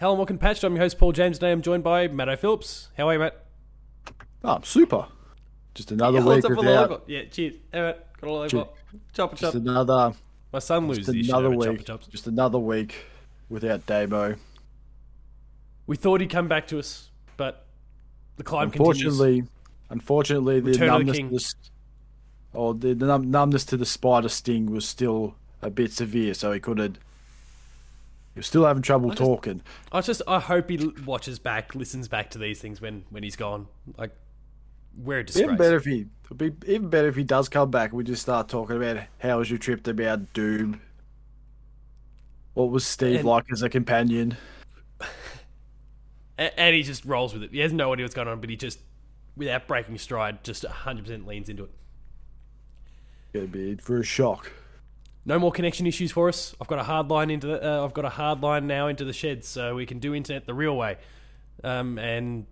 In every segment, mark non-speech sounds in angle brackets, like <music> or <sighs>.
Hello and welcome to Patched. I'm your host Paul James. Today I'm joined by Matt O'Phillips. How are you, Matt? Oh, super. Just another Yeah, week holds up a without. lollipop. Yeah, cheers. All right, got a lollipop. Chop it, chop. Just another. My son loses Just another over week. chops. Just another week without Damo. We thought he'd come back to us, but the climb continues. Unfortunately, unfortunately, the Return the numbness, the, s- or the, the numbness to the spider sting was still a bit severe, so he couldn't. Was still having trouble just- talking. I just I hope he watches back, listens back to these things when when he's gone. Like we're a disgrace. Even better if he, be even better if he does come back. We just start talking about how was your trip to about Doom. What was Steve And- like as a companion? And he just rolls with it. He has no idea what's going on, but he just, without breaking stride, just 100% leans into it. Gonna be in for a shock. No more connection issues for us. I've got a hard line into the. Uh, I've got a hard line now into the shed, so we can do internet the real way, um, and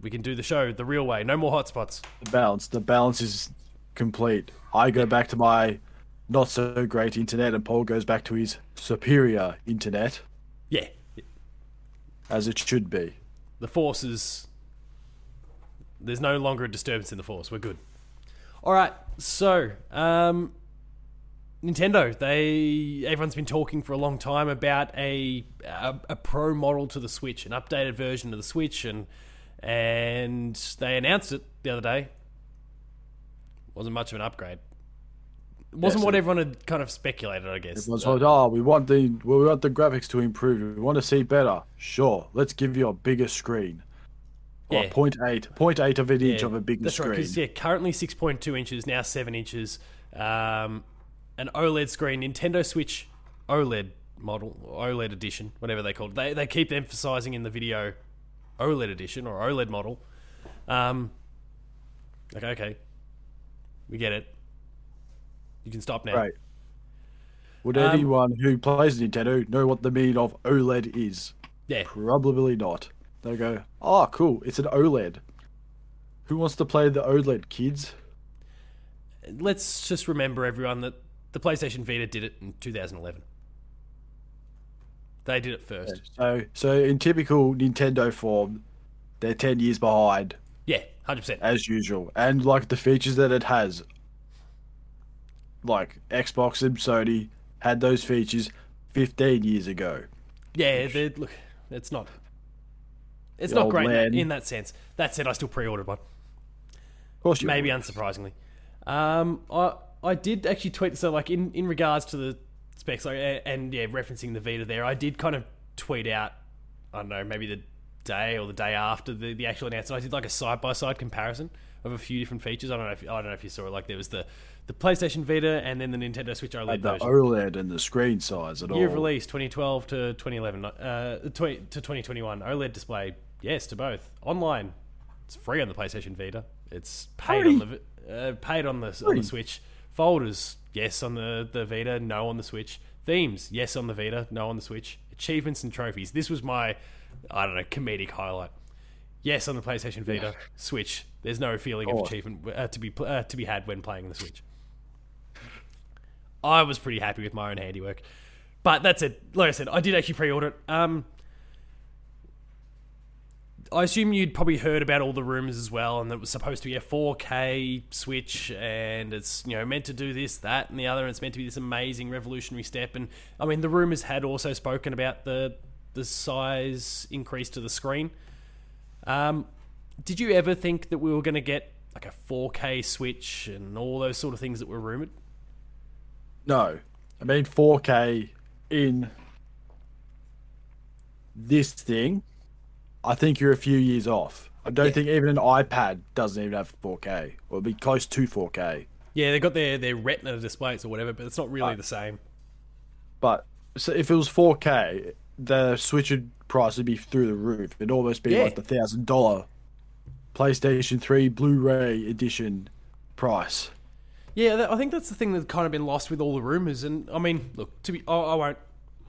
we can do the show the real way. No more hotspots. the balance. The balance is complete. I go back to my not so great internet, and Paul goes back to his superior internet, Yeah, as it should be. the force is. There's no longer a disturbance in the force. We're good. All right, so um, Nintendo. They everyone's been talking for a long time about a, a a pro model to the Switch, an updated version of the Switch, and and they announced it the other day. Wasn't much of an upgrade. It wasn't Yes, what everyone had kind of speculated, I guess. Everyone's Uh, like, "Oh, we want the well, we want the graphics to improve. We want to see better. Sure, let's give you a bigger screen. Yeah. 0.8, 0.8 of an inch Yeah, of a bigger That's right, screen. because yeah, currently six point two inches, now seven inches. Um, an OLED screen, Nintendo Switch OLED model, or OLED edition, whatever they call it. They they keep emphasizing in the video OLED edition or OLED model. Um, like okay, we get it. You can stop now. Right. Would Um, anyone who plays Nintendo know what the meaning of OLED is? Yeah, Probably not. They go, oh, cool, it's an OLED. Who wants to play the OLED, kids? let's just remember everyone that the PlayStation Vita did it in 2011. They did it first. So, so in typical Nintendo form, they're ten years behind Yeah, hundred percent. as usual, and like the features that it has, like Xbox and Sony had those features fifteen years ago. Yeah, look, it's not. It's The not great in that, in that sense. That said, I still pre-ordered one. Of course, you Maybe unsurprisingly. Um, I I did actually tweet so like in, in regards to the specs like, and yeah referencing the Vita there. I did kind of tweet out. I don't know, maybe the day or the day after the, the actual announcement. I did like a side by side comparison of a few different features. I don't know if I don't know if you saw it. Like there was the the PlayStation Vita and then the Nintendo Switch OLED the version. OLED and the screen size and all. Year of release 2012 to 2011, uh, 20, to 2021. OLED display, yes to both. Online, it's free on the PlayStation Vita. It's paid on the uh, paid on the on the Switch. Folders, yes on the the Vita, no on the Switch. Themes, yes on the Vita, no on the Switch. Achievements and trophies. This was my, I don't know, comedic highlight. Yes on the PlayStation Vita, Switch. There's no feeling of achievement uh, to be uh, to be had when playing the Switch. I was pretty happy with my own handiwork. But that's it. Like I said, I did actually pre-order it. Um, I assume you'd probably heard about all the rumors as well, and that it was supposed to be a 4K Switch, and it's you know meant to do this, that, and the other. And it's meant to be this amazing revolutionary step. And I mean, the rumors had also spoken about the the size increase to the screen. Um, did you ever think that we were going to get like a 4K Switch and all those sort of things that were rumored? No, I mean 4K in this thing. I think you're a few years off. I don't Yeah. think even an iPad doesn't even have 4K, or be close to 4K. Yeah, they got their their Retina displays or whatever, but it's not really Right. the same. But so if it was 4K, the Switch would price would be through the roof. It'd almost be Yeah. like the thousand dollar PlayStation 3 Blu-ray edition price. Yeah, I think that's the thing that's kind of been lost with all the rumors. And I mean, look, to be, I, I won't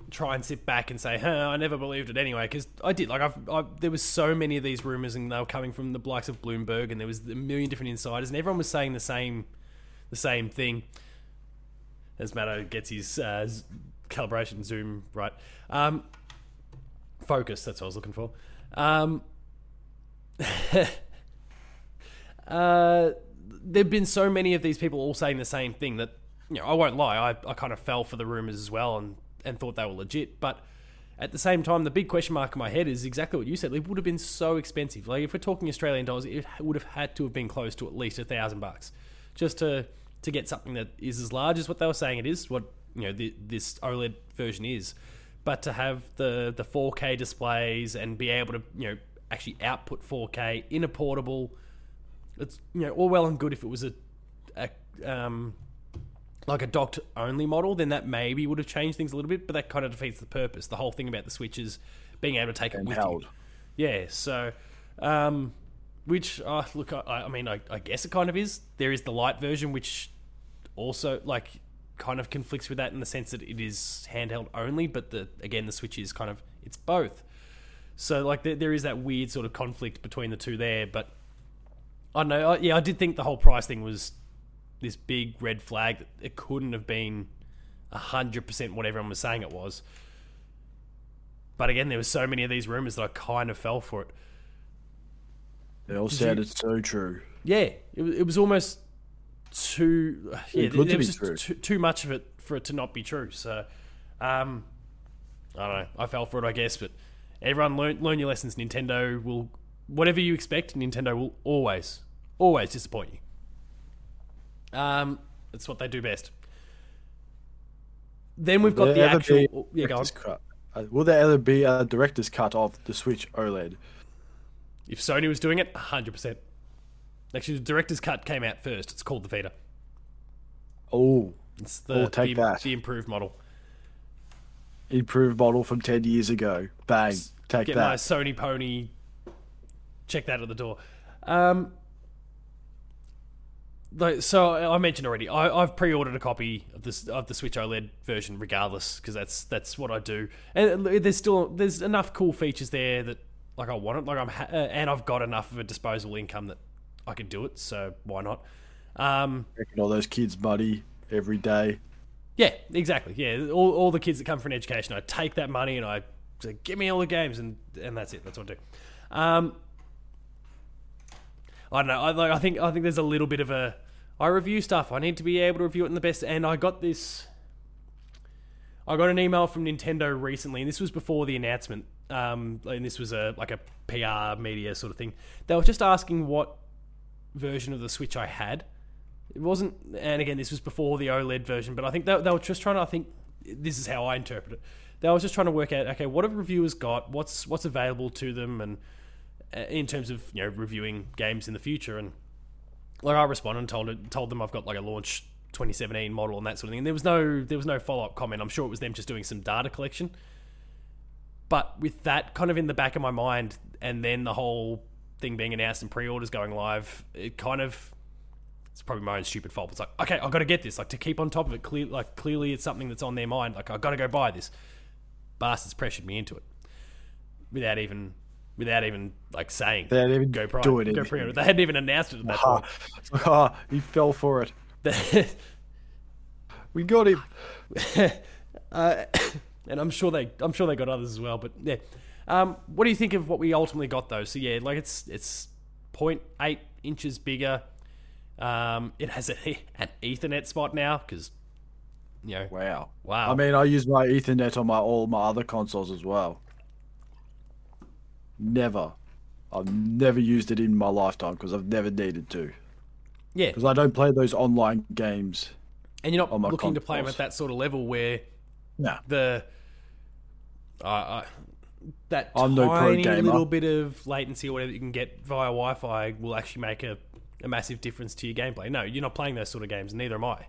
try and sit back and say, "Huh, I never believed it anyway," because I did. Like, I've, I, there was so many of these rumors, and they were coming from the likes of Bloomberg, and there was a million different insiders, and everyone was saying the same, the same thing. As Matto gets his uh, calibration zoom right. Um, focus. That's what I was looking for. Um, <laughs> uh, there've been so many of these people all saying the same thing that you know I won't lie. I, I kind of fell for the rumors as well and and thought they were legit, but. At the same time, the big question mark in my head is exactly what you said. It would have been so expensive. Like if we're talking Australian dollars, it would have had to have been close to at least a thousand bucks just to to get something that is as large as what they were saying it is. What you know the, this OLED version is, but to have the the 4K displays and be able to you know actually output 4K in a portable, it's you know all well and good if it was a, a um, like a docked only model, then that maybe would have changed things a little bit, but that kind of defeats the purpose. The whole thing about the Switch is being able to take it with held. you. Yeah, so um, which uh, look, I, I mean, I, I guess it kind of is. There is the light version, which also like kind of conflicts with that in the sense that it is handheld only, but the again the Switch is kind of it's both. So like there, there is that weird sort of conflict between the two there, but I don't know. I, yeah, I did think the whole price thing was this big red flag that it couldn't have been hundred percent what everyone was saying it was. But again, there were so many of these rumors that I kind of fell for it. They all sounded so true. Yeah, it, was- it was almost too yeah. Good there was just true. Too, too much of it for it to not be true. So, um, I don't know. I fell for it, I guess. But everyone learn learn your lessons. Nintendo will whatever you expect. Nintendo will always always disappoint you. Um, it's what they do best. Then we've got the ever actual. be oh, yeah, go on. cut? Uh, will there ever be a director's cut of the Switch OLED? If Sony was doing it, hundred percent. Actually, the director's cut came out first. It's called the Vita. Oh, It's the, Oh, take the, that. the improved model. improved model from ten years ago. Bang, take Get my that. Sony pony. Check that at the door. Um, so I mentioned already, I, I've pre-ordered a copy of this of the Switch OLED version, regardless, because that's that's what I do. And there's still there's enough cool features there that like I want it. Like I'm ha- uh, and I've got enough of a disposable income that I can do it. So why not? Um, all those kids buddy, every day. Yeah, exactly. Yeah, all, all the kids that come for an education, I take that money and I say, give me all the games, and and that's it. That's what I do. Um, I don't know. I, like, I think I think there's a little bit of a. I review stuff. I need to be able to review it in the best. And I got this. I got an email from Nintendo recently, and this was before the announcement. Um, and this was a like a PR media sort of thing. They were just asking what version of the Switch I had. It wasn't, and again, this was before the OLED version, but I think they, they were just trying to. I think this is how I interpret it. They were just trying to work out, okay, what have reviewers got? What's what's available to them, and Uh, in terms of you know reviewing games in the future. And like I responded and told it, told them I've got like a launch 2017 model and that sort of thing. And there was no there was no follow up comment. I'm sure it was them just doing some data collection. But with that kind of in the back of my mind, and then the whole thing being announced and pre-orders going live, it kind of it's probably my own stupid fault. It's like, okay, I've got to get this. Like to keep on top of it. Clear, like clearly, it's something that's on their mind. Like I've got to go buy this. Bastards pressured me into it without even without even like saying They didn't even go pri- do it go. They hadn't even announced it at that it's <laughs> ah, he fell for it. <laughs> We got him. <laughs> uh, <coughs> and I'm sure they I'm sure they got others as well. But yeah, um, what do you think of what we ultimately got though? So yeah, like it's it's 0.8 inches bigger. Um, it has a, an Ethernet spot now because you know Wow. Wow. I mean, I use my Ethernet on my all my other consoles as well. Never. I've never used it in my lifetime because I've never needed to. yeah, Because I don't play those online games. and you're not looking to play them at that sort of level where Nah. the uh, uh, that I'm no pro tiny gamer. little bit of latency or whatever you can get via Wi-Fi will actually make a, a massive difference to your gameplay. No, you're not playing those sort of games, neither am I.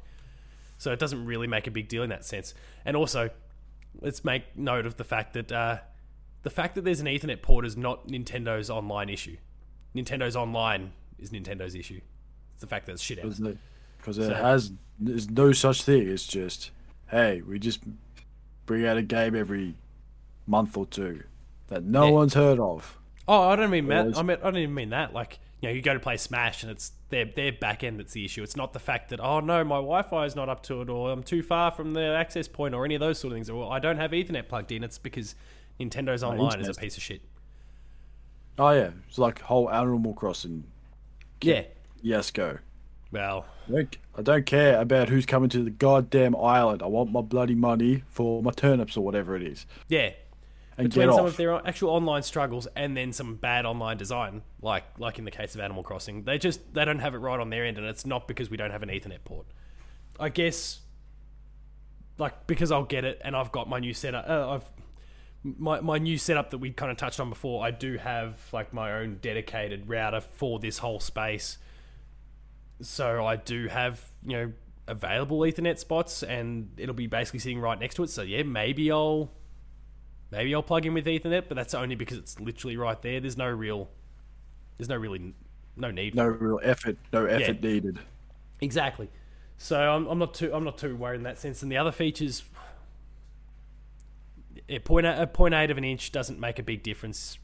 So it doesn't really make a big deal in that sense. And also, let's make note of the fact that uh, the fact that there's an Ethernet port is not Nintendo's online issue. Nintendo's online is Nintendo's issue. It's the fact that it's shit out. Because it So- has, there's no such thing. It's just, hey, we just bring out a game every month or two that no Yeah. one's heard of. Oh, I don't mean that. I mean, I don't even mean that. Like, you know, you go to play Smash and it's their their back end that's the issue. It's not the fact that oh no, my Wi-Fi is not up to it, or I'm too far from the access point, or any of those sort of things. Or I don't have Ethernet plugged in. It's because Nintendo's online is a piece of shit. Oh yeah, it's like whole Animal Crossing. Yeah. Yes, go. Well, I don't, I don't care about who's coming to the goddamn island. I want my bloody money for my turnips or whatever it is, yeah. and Between get some off. of their actual online struggles and then some bad online design, like like in the case of Animal Crossing, they just they don't have it right on their end, and it's not because we don't have an Ethernet port. I guess, like because I'll get it, and I've got my new setup. Uh, I've my my new setup that we kind of touched on before. I do have like my own dedicated router for this whole space, so I do have you know available Ethernet spots, and it'll be basically sitting right next to it. So yeah, maybe I'll maybe I'll plug in with Ethernet, but that's only because it's literally right there. There's no real, there's no really no need. No for it. real effort, no effort needed. Exactly. So I'm, I'm not too I'm not too worried in that sense. And the other features, yeah, point a point eight of an inch doesn't make a big difference.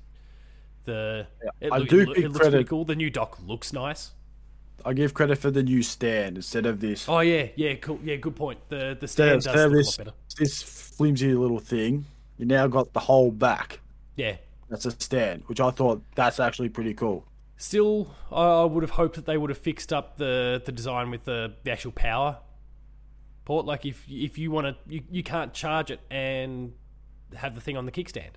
The it, I look- do it, it looks pretty credit- cool. The new dock looks nice. I give credit for the new stand instead of this. Oh yeah, yeah, cool. Yeah, good point. The the stand does of look a this, lot better. this flimsy little thing, you now got the whole back. Yeah. That's a stand, which I thought that's actually pretty cool. Still, I I would have hoped that they would have fixed up the, the design with the, the actual power port. Like if if you want to, you, you can't charge it and have the thing on the kickstand.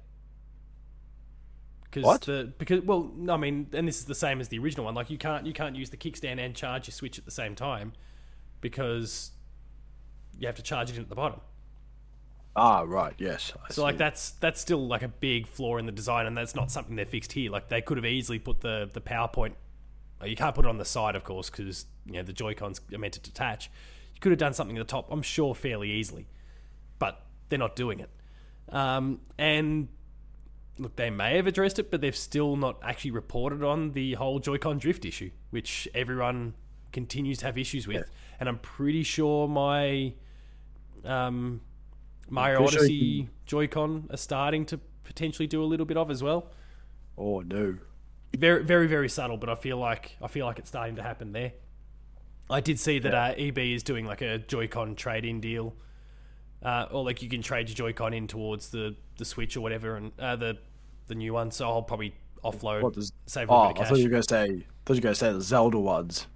Because What? the because well, I mean, and this is the same as the original one. Like you can't you can't use the kickstand and charge your switch at the same time because you have to charge it in at the bottom. Ah, right, yes. I So like that's that's still like a big flaw in the design, and that's not something they fixed here. Like they could have easily put the the PowerPoint. You can't put it on the side, of course, because you know the Joy Cons are meant to detach. You could have done something at the top, I'm sure, fairly easily, but they're not doing it. Um, and look, they may have addressed it, but they've still not actually reported on the whole Joy-Con drift issue, which everyone continues to have issues with. And I'm pretty sure my um, Mario pretty sure Odyssey Joy-Con are starting to potentially do a little bit of as well. Oh no. Very, very, very subtle, but I feel like I feel like it's starting to happen there. I did see that uh, EB is doing like a Joy-Con trade-in deal, uh, or like you can trade your Joy-Con in towards the, the Switch or whatever, and uh, the the new one. So I'll probably offload, What does save a Oh, bit I of thought cash. you were gonna say I thought you were gonna say the Zelda ones.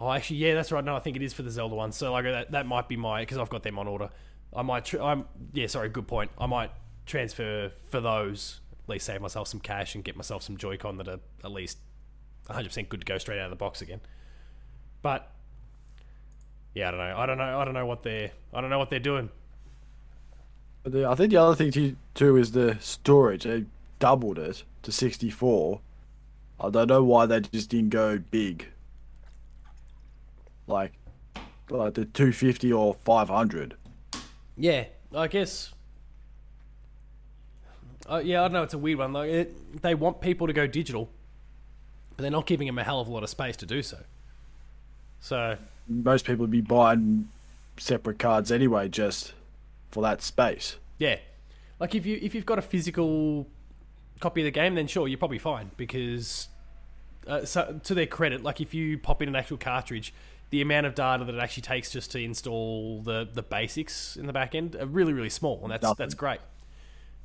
Oh, actually, yeah, that's right. No, I think it is for the Zelda ones. So like that, that might be my because I've got them on order. I might. Tr- I'm yeah. Sorry, good point. I might transfer for those. At least save myself some cash and get myself some Joy-Con that are at least 100 percent good to go straight out of the box again. But yeah, I don't know. I don't know. I don't know what they're. I don't know what they're doing. But the, I think the other thing too, too is the storage. They doubled it to 64. I don't know why they just didn't go big. Like, like the 250 or 500. Yeah, I guess. Uh, yeah, I don't know. It's a weird one. Like, it, they want people to go digital, but they're not giving them a hell of a lot of space to do so. So Most people would be buying separate cards anyway, just for that space. yeah, like if you if you've got a physical copy of the game, then sure, you're probably fine because. Uh, so to their credit, like if you pop in an actual cartridge, the amount of data that it actually takes just to install the the basics in the back end are really really small, and that's Nothing. that's great.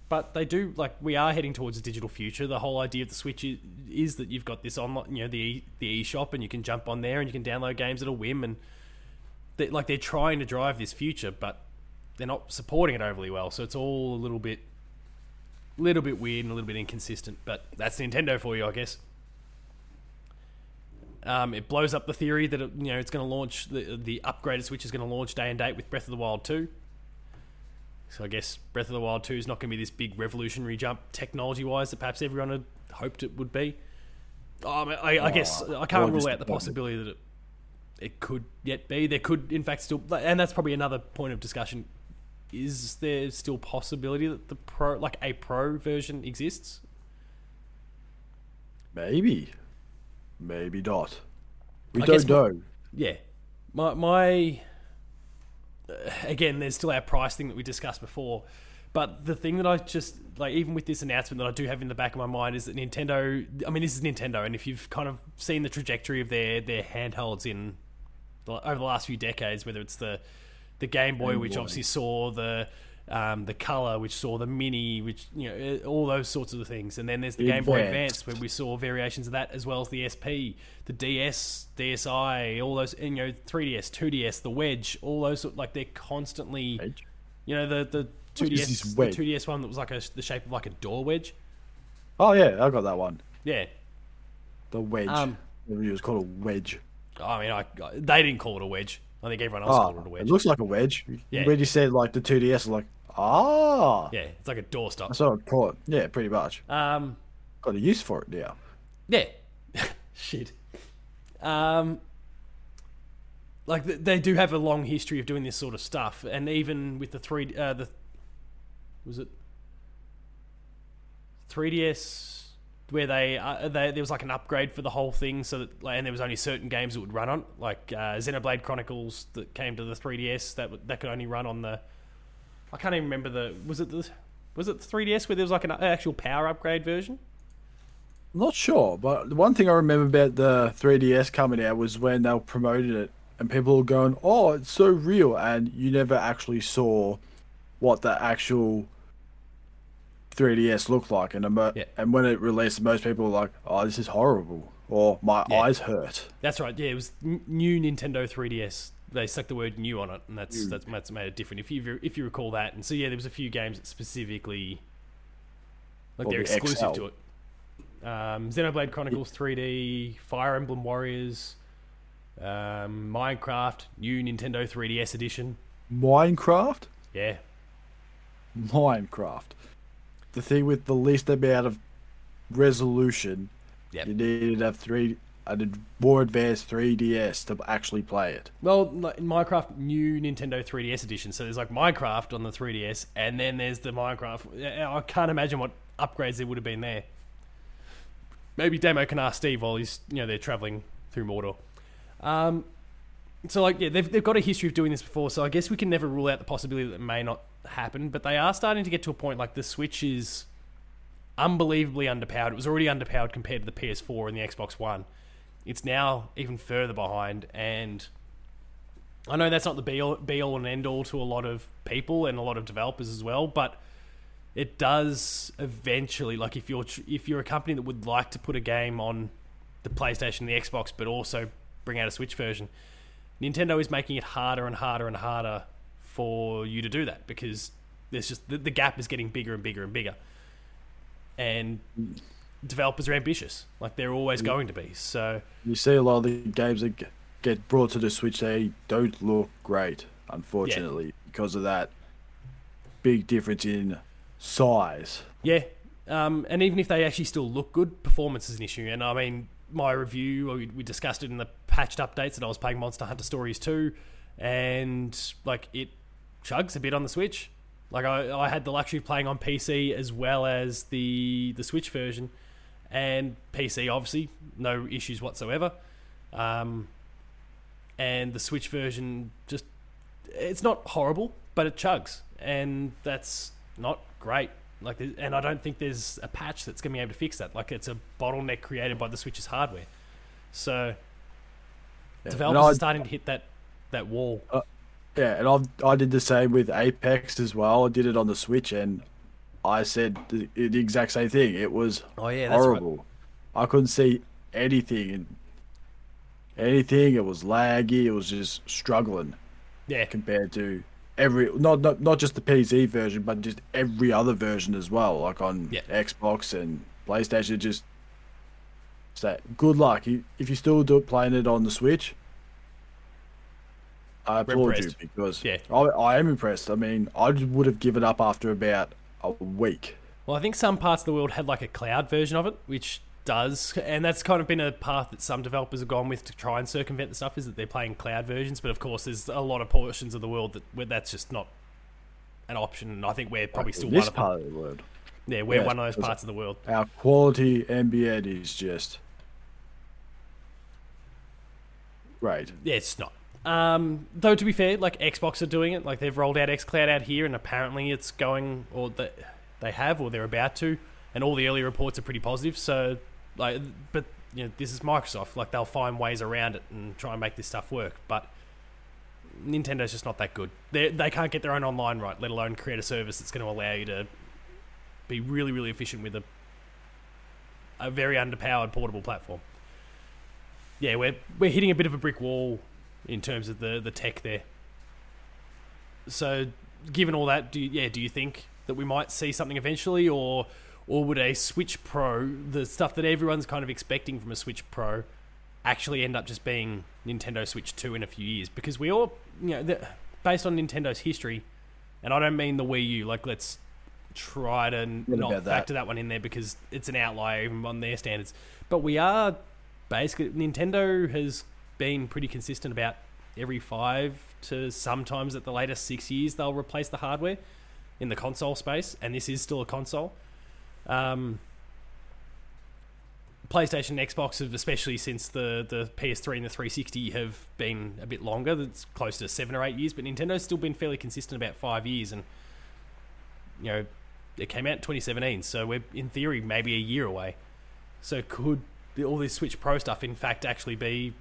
But they do like we are heading towards a digital future. The whole idea of the Switch is, is that you've got this online, you know, the the eShop, and you can jump on there and you can download games at a whim, and they, like they're trying to drive this future, but they're not supporting it overly well. So it's all a little bit, little bit weird and a little bit inconsistent. But that's Nintendo for you, I guess. Um, it blows up the theory that it, you know it's going to launch the the upgraded Switch is going to launch day and date with Breath of the Wild two. So I guess Breath of the Wild two is not going to be this big revolutionary jump technology wise that perhaps everyone had hoped it would be. Um, I, I guess Oh, I can't rule out the possibility that it it could yet be. There could, in fact, still, and that's probably another point of discussion. Is there still possibility that the pro, like a pro version, exists? Maybe. Maybe not. We I don't my- know. Yeah, my my Uh, again, there's still our price thing that we discussed before, but the thing that I just like, even with this announcement that I do have in the back of my mind is that Nintendo. I mean, this is Nintendo, and if you've kind of seen the trajectory of their their handhelds in the, over the last few decades, whether it's the the Game Boy, Game which Boy. obviously saw the um, the color, which saw the mini, which you know, eh, all those sorts of things. And then there's the Game Boy Advance. Where we saw variations of that, as well as the SP, the DS, DSi, all those, and, you know, 3DS, 2DS, the Wedge, all those sort- like they're constantly, Edge. you know, the the 2DS, the 2DS one that was like a, the shape of like a door wedge. Oh yeah, I got that one. Yeah, The wedge. Um, it was called a wedge. I mean, I, they didn't call it a wedge. I think everyone else Oh, called it a wedge. it looks like a wedge. Yeah. When you said like the 2DS, like, ah, yeah, it's like a doorstop. that's what I call it. Yeah, pretty much. Um, Got a use for it now. Yeah. <laughs> Shit. Um, like th- they do have a long history of doing this sort of stuff, and even with the three, uh, the was it three DS where they, uh, they there was like an upgrade for the whole thing, so that like, and there was only certain games that would run on, like uh, Xenoblade Chronicles that came to the 3DS that that could only run on the. I can't even remember the was it the was it the 3DS where there was like an actual power upgrade version. I'm not sure, but the one thing I remember about the 3DS coming out was when they promoted it, and people were going, "Oh, it's so real," and you never actually saw what the actual 3DS looked like. And emo- Yeah. and when it released, most people were like, "Oh, this is horrible," or "My Yeah. eyes hurt." That's right. Yeah, it was n- new Nintendo 3DS. They stuck the word "new" on it, and that's New. that's, that's made it different. If you if you recall that, and so yeah, there was a few games that specifically like they're the exclusive XL. to it. Um, Xenoblade Chronicles 3D, Fire Emblem Warriors, um, Minecraft, new Nintendo 3DS edition. Minecraft, Yeah, Minecraft, the thing with the least amount of resolution. Yep. You needed a three, a more advanced 3DS to actually play it. Well, in Minecraft new Nintendo 3DS edition. So there's like Minecraft on the 3DS, and then there's the Minecraft. I can't imagine what upgrades there would have been there. Maybe Demo can ask Steve while he's you know they're traveling through Mordor. Um, so like yeah, they've they've got a history of doing this before. So I guess we can never rule out the possibility that it may not happen. But they are starting to get to a point like the Switch is unbelievably underpowered. It was already underpowered compared to the PS4 and the Xbox One. It's now even further behind, and I know that's not the be all, be all and end all to a lot of people and a lot of developers as well, but it does eventually. Like if you're if you're a company that would like to put a game on the PlayStation, the Xbox, but also bring out a Switch version, Nintendo is making it harder and harder and harder for you to do that because there's just the, the gap is getting bigger and bigger and bigger, and developers are ambitious, like they're always going to be. So You see a lot of the games that get brought to the Switch, they don't look great, unfortunately, because of that big difference in size. Yeah, um, and even if they actually still look good, performance is an issue. And I mean, my review, we, we discussed it in the patched updates that I was playing Monster Hunter Stories 2, and like it chugs a bit on the Switch. Like I, I had the luxury of playing on PC as well as the the Switch version, and PC obviously no issues whatsoever. Um, and the Switch version just it's not horrible, but it chugs, and that's not great. Like, and I don't think there's a patch that's going to be able to fix that. Like, it's a bottleneck created by the Switch's hardware. So Yeah. developers I- are starting to hit that that wall. Yeah, and I I did the same with Apex as well. I did it on the Switch, and I said the, the exact same thing. It was Oh yeah, that's right. horrible. I couldn't see anything, anything. It was laggy. It was just struggling Yeah, compared to every not not not just the PC version, but just every other version as well. Like on Yeah. Xbox and PlayStation, just so good luck. If you still do playing it on the Switch, I applaud you because Yeah. I, I am impressed. I mean, I would have given up after about a week. Well, I think some parts of the world had like a cloud version of it, which does, and that's kind of been a path that some developers have gone with to try and circumvent the stuff. Is that they're playing cloud versions, but of course, there's a lot of portions of the world that where that's just not an option. And I think we're probably still this one part of the world. Yeah, we're yeah, one of those parts of the world. Our quality NBN is just great. Yeah, it's not. Um, though to be fair, like Xbox are doing it. Like they've rolled out XCloud out here, and apparently it's going, or the, they have, or they're about to. And all the early reports are pretty positive. So, like, but you know, this is Microsoft. Like they'll find ways around it and try and make this stuff work. But Nintendo's just not that good. They they can't get their own online right, let alone create a service that's going to allow you to be really really efficient with a a very underpowered portable platform. Yeah, we're we're hitting a bit of a brick wall in terms of the the tech there. So, given all that, do you, yeah, do you think that we might see something eventually, or or would a Switch Pro, the stuff that everyone's kind of expecting from a Switch Pro, actually end up just being Nintendo Switch 2 in a few years? Because we all, you know, the, based on Nintendo's history, and I don't mean the Wii U, like let's try to What not about that? factor that one in there because it's an outlier even on their standards. But we are basically Nintendo has been pretty consistent about every five to sometimes at the latest six years they'll replace the hardware in the console space, and this is still a console. Um, PlayStation and Xbox have, especially since the, the PS3 and the 360, have been a bit longer. That's close to seven or eight years, but Nintendo's still been fairly consistent about five years. And, you know, it came out in 2017, so we're, in theory, maybe a year away. So could all this Switch Pro stuff, in fact, actually be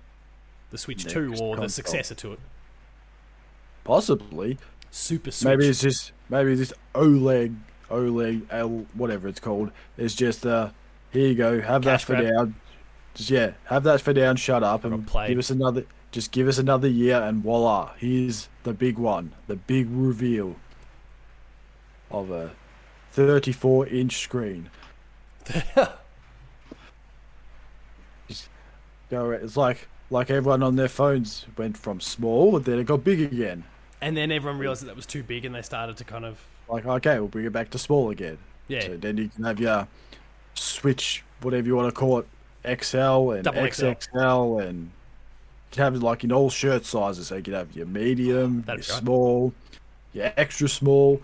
the Switch 2 Next or the successor to it? Possibly. Super Switch. Maybe it's just maybe this OLED OLED L whatever it's called. It's just uh here you go, have Cash that for grab. down. Just yeah, have that for down, shut up and play. give us another just give us another year and voila, here's the big one. The big reveal of a thirty four inch screen. <laughs> Just go it's like like everyone on their phones went from small, then it got big again. and then everyone realized that that was too big and they started to kind of. Like, okay, we'll bring it back to small again. Yeah. So then you can have your Switch, whatever you want to call it, XL and Double XL. XXL, and you can have it like in all shirt sizes. So you can have your medium, your That'd be right. small, your extra small.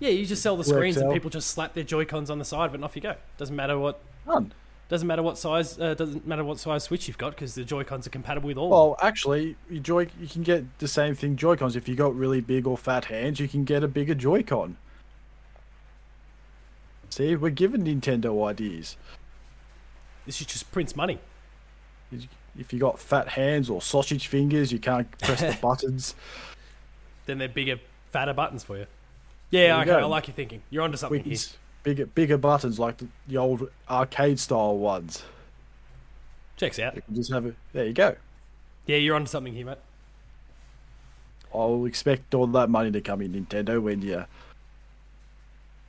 Yeah, you just sell the screens and people just slap their Joy Cons on the side and off you go. Doesn't matter what Done. Doesn't matter what size uh, doesn't matter what size Switch you've got because the Joy Cons are compatible with all. Well, actually, you Joy you can get the same thing Joy Cons. If you've got really big or fat hands, you can get a bigger Joy Con. See, we're giving Nintendo ideas. This is just prints money. If you got fat hands or sausage fingers, you can't press the <laughs> buttons. Then they're bigger, fatter buttons for you. Yeah, okay. I like your thinking. You're onto something here. Bigger bigger buttons like the, the old arcade style ones. Checks out. You can just have it. There you go. Yeah, you're onto something here, mate. I'll expect all that money to come in Nintendo when you.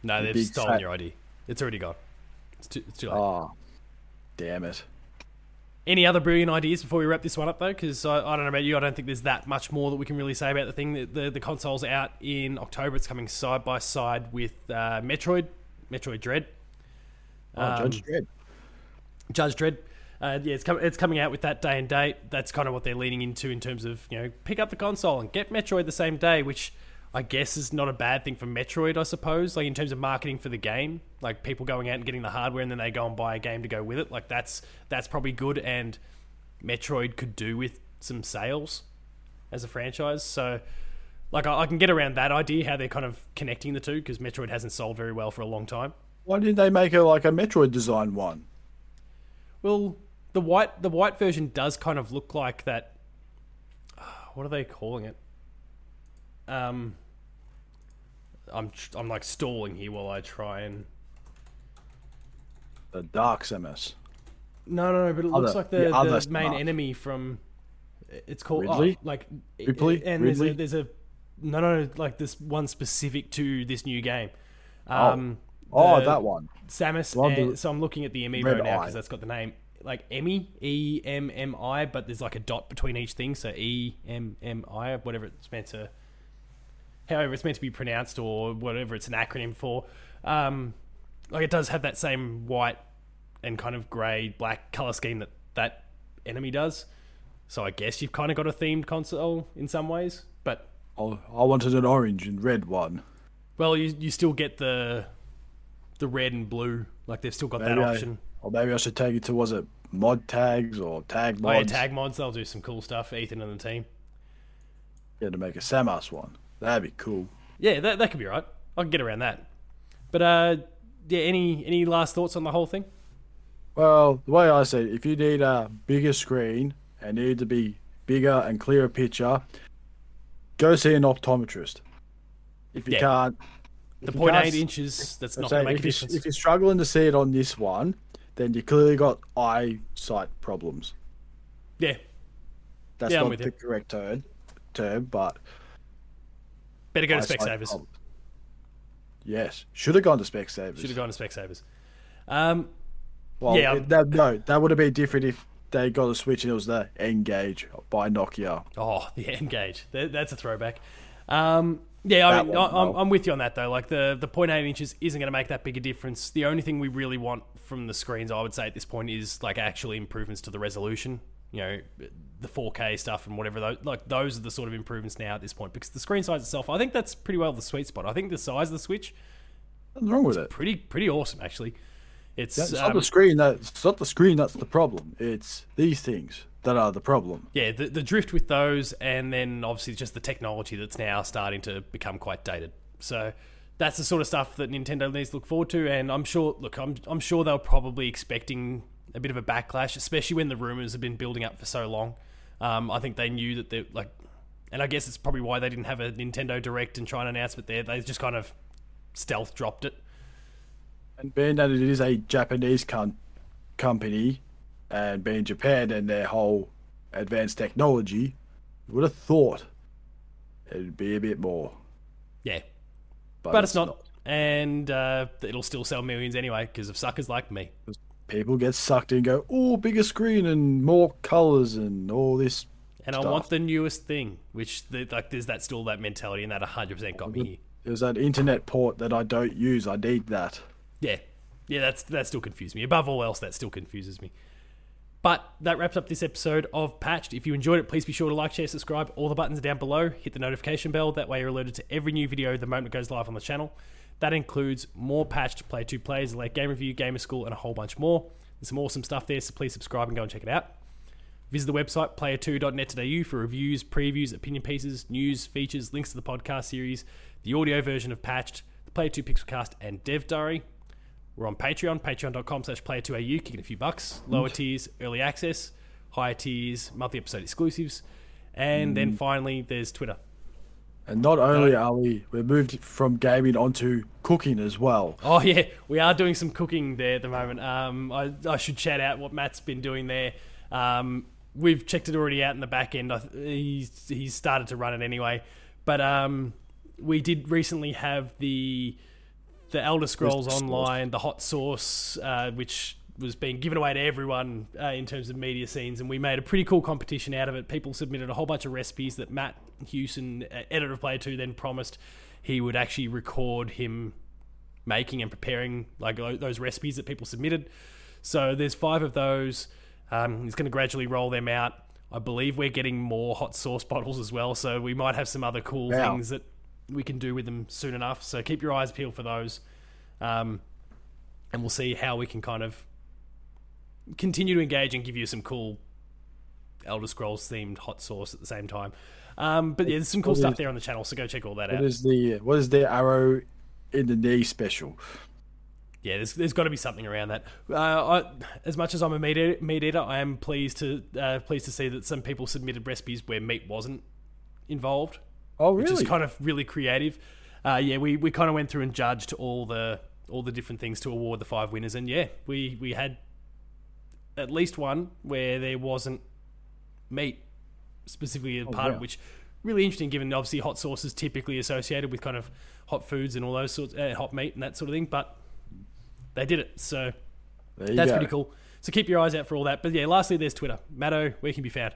No, The they've stolen your idea. It's already gone. It's too, it's too late. Oh, damn it! Any other brilliant ideas before we wrap this one up, though? Because I, I don't know about you, I don't think there's that much more that we can really say about the thing. The, the, the console's out in October. It's coming side by side with uh, Metroid, Metroid Dread. Oh, Um, Judge Dredd. Judge Dredd. Uh, yeah, it's, com- it's coming out with that day and date. That's kind of what they're leaning into in terms of, you know, pick up the console and get Metroid the same day, which I guess is not a bad thing for Metroid, I suppose. Like, in terms of marketing for the game, like people going out and getting the hardware and then they go and buy a game to go with it. Like, that's that's probably good, and Metroid could do with some sales as a franchise. So, like, I, I can get around that idea, how they're kind of connecting the two, because Metroid hasn't sold very well for a long time. Why didn't they make a like a Metroid design one? Well, the white the white version does kind of look like that. <sighs> What are they calling it? Um, I'm I'm like stalling here while I try and. The Dark Samus. No, no, no. But it looks like the the, the main enemy from. It's called Ridley? Oh, like Ripley? and Ridley? there's a there's a no no like this one specific to this new game. Um, Oh, the- that one. Samus. And, so I'm looking at the amiibo Red now because that's got the name like Emmy E M M I, but there's like a dot between each thing, so E M M I, whatever it's meant to, however it's meant to be pronounced or whatever it's an acronym for. Um, like it does have that same white and kind of grey black color scheme that that enemy does. So I guess you've kind of got a themed console in some ways, Oh, I wanted an orange and red one. well, you you still get the the red and blue. Like they've still got that Maybe I- option. Or maybe I should take it to was it mod tags or tag Oh, yeah, tag mods, they'll do some cool stuff. Ethan and the team. Yeah, to make a Samus one. That'd be cool. Yeah, that, that could be right. I can get around that. But uh, yeah, any any last thoughts on the whole thing? Well, the way I said, it, if you need a bigger screen and need to be bigger and clearer picture, go see an optometrist. If you Yeah. can't, The point eight inches, that's not going to make a difference. if you're struggling to see it on this one, then you clearly got eyesight problems. yeah, That's Yeah, not the you. correct term, term, but better go to Specsavers. problems. Yes, should have gone to Specsavers. Should have gone to Specsavers. Um, Well, Yeah, it- that, no, that would have been different if they got a switch and it was the N-Gage by Nokia. Oh, the N-Gage. That, that's a throwback. Um, yeah, I mean, one, I, I'm. I'm with you on that though. Like the the 0.8 inches isn't going to make that big a difference. The only thing we really want from the screens, I would say at this point, is like actually improvements to the resolution. You know, the 4K stuff and whatever. Those, like those are the sort of improvements now at this point because the screen size itself, I think that's pretty well the sweet spot. I think the size of the Switch, Nothing wrong with it. pretty pretty awesome actually. It's It's um, not the screen that it's not the screen that's the problem. It's these things that are the problem. yeah, the, the drift with those, and then obviously just the technology that's now starting to become quite dated. So that's the sort of stuff that Nintendo needs to look forward to. And I'm sure, look, I'm I'm sure they're probably expecting a bit of a backlash, especially when the rumors have been building up for so long. Um, I think they knew that they like, and I guess it's probably why they didn't have a Nintendo Direct and try and announce it there. They just kind of stealth dropped it. And being that it is a Japanese com- company, and being Japan and their whole advanced technology, you would have thought it'd be a bit more. Yeah, But, but it's not, and uh, it'll still sell millions anyway because of suckers like me. People get sucked in, and go, oh, bigger screen and more colors and all this. And I want the newest thing, which the, like there's that still that mentality, and that 100 percent got me here. There's that internet port that I don't use. I need that. Yeah, yeah, that's that still confuses me. Above all else, that still confuses me. But that wraps up this episode of Patched. If you enjoyed it, please be sure to like, share, subscribe. All the buttons are down below. Hit the notification bell. That way, you're alerted to every new video the moment it goes live on the channel. That includes more Patched Play 2 plays, like game review, gamer school, and a whole bunch more. There's some awesome stuff there, so please subscribe and go and check it out. Visit the website player2.net.au for reviews, previews, opinion pieces, news, features, links to the podcast series, the audio version of Patched, the Player 2 Pixelcast, and Dev Diary. We're on Patreon, patreon.com slash player2au, kicking a few bucks. Lower tiers, early access. Higher tiers, monthly episode exclusives. And then finally, there's Twitter. And not only are we we're moved from gaming onto cooking as well. Oh yeah, we are doing some cooking there at the moment. Um, I, I should shout out what Matt's been doing there. Um, we've checked it already out in the back end. I, he's he's started to run it anyway. But um, we did recently have the the Elder Scrolls. Online, the hot sauce, uh, which was being given away to everyone uh, in terms of media scenes, and we made a pretty cool competition out of it. People submitted a whole bunch of recipes that Matt Hewson, uh, editor of Player Two, then promised he would actually record him making and preparing like those recipes that people submitted. So there's five of those. Um, he's going to gradually roll them out. I believe we're getting more hot sauce <laughs> bottles as well, so we might have some other cool Wow. things that we can do with them soon enough. So keep your eyes peeled for those, um, and we'll see how we can kind of continue to engage and give you some cool Elder Scrolls themed hot sauce at the same time. Um, but yeah, there's some cool What stuff is- there on the channel, so go check all that What out. is the what is the arrow in the knee special? Yeah, there's, there's got to be something around that. Uh, I, as much as I'm a meat eater, meat eater, I am pleased to uh, pleased to see that some people submitted recipes where meat wasn't involved, Oh really? which is kind of really creative. Uh, yeah, we, we kind of went through and judged all the all the different things to award the five winners, and yeah, we we had at least one where there wasn't meat specifically a part of which really interesting given obviously hot sauce is typically associated with kind of hot foods and all those sorts uh, hot meat and that sort of thing but they did it so that's go. pretty cool so keep your eyes out for all that but yeah lastly there's twitter matto where can you be found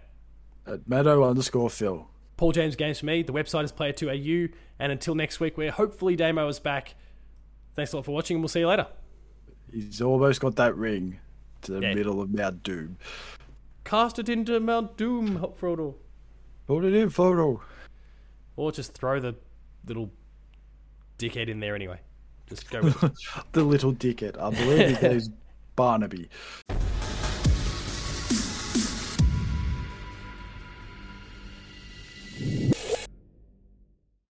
At Matto underscore Phil. Paul james games for me the website is player 2au and until next week where hopefully damo is back thanks a lot for watching and we'll see you later He's almost got that ring to the Yeah. middle of Mount Doom. cast it into mount doom Frodo. Put it in Frodo. or just throw the little dickhead in there anyway just go with it <laughs> The little dickhead. I believe his name's <laughs> Barnaby.